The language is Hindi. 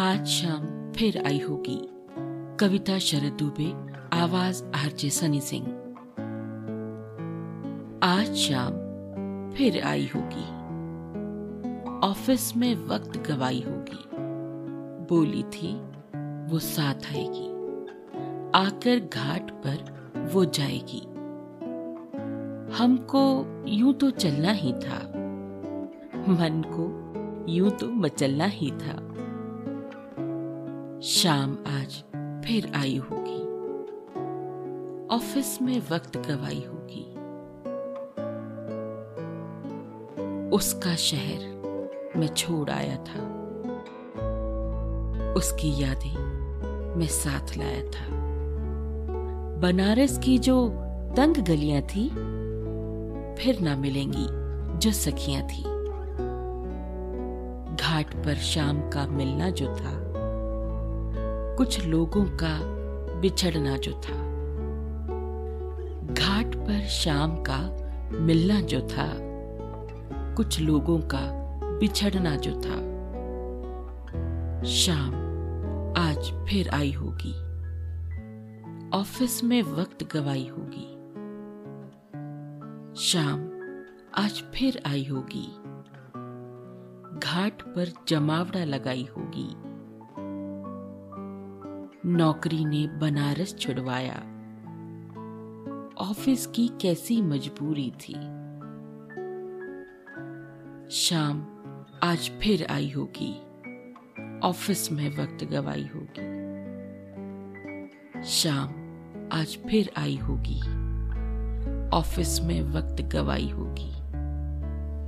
आज शाम फिर आई होगी। कविता शरद दुबे, आवाज़ आरजे सनी सिंह। आज शाम फिर आई होगी। ऑफ़िस में वक्त गवाई होगी। बोली थी, वो साथ आएगी। आकर घाट पर वो जाएगी। हमको यूँ तो चलना ही था। मन को यूँ तो मचलना ही था। शाम आज फिर आई होगी। ऑफ़िस में वक्त गवाई होगी। उसका शहर मैं छोड़ आया था। उसकी यादें मैं साथ लाया था। बनारस की जो तंग गलियाँ थी, फिर ना मिलेंगी जो सखियाँ थी। घाट पर शाम का मिलना जो था कुछ लोगों का बिछड़ना जो था। घाट पर शाम का मिलना जो था, कुछ लोगों का बिछड़ना जो था। शाम आज फिर आई होगी। ऑफ़िस में वक्त गवाई होगी। शाम आज फिर आई होगी। घाट पर जमावड़ा लगाई होगी। नौकरी ने बनारस छुड़वाया। ऑफ़िस की कैसी मजबूरी थी। शाम आज फिर आई होगी। ऑफ़िस में वक्त गवाई होगी। शाम आज फिर आई होगी। ऑफ़िस में वक्त गवाई होगी।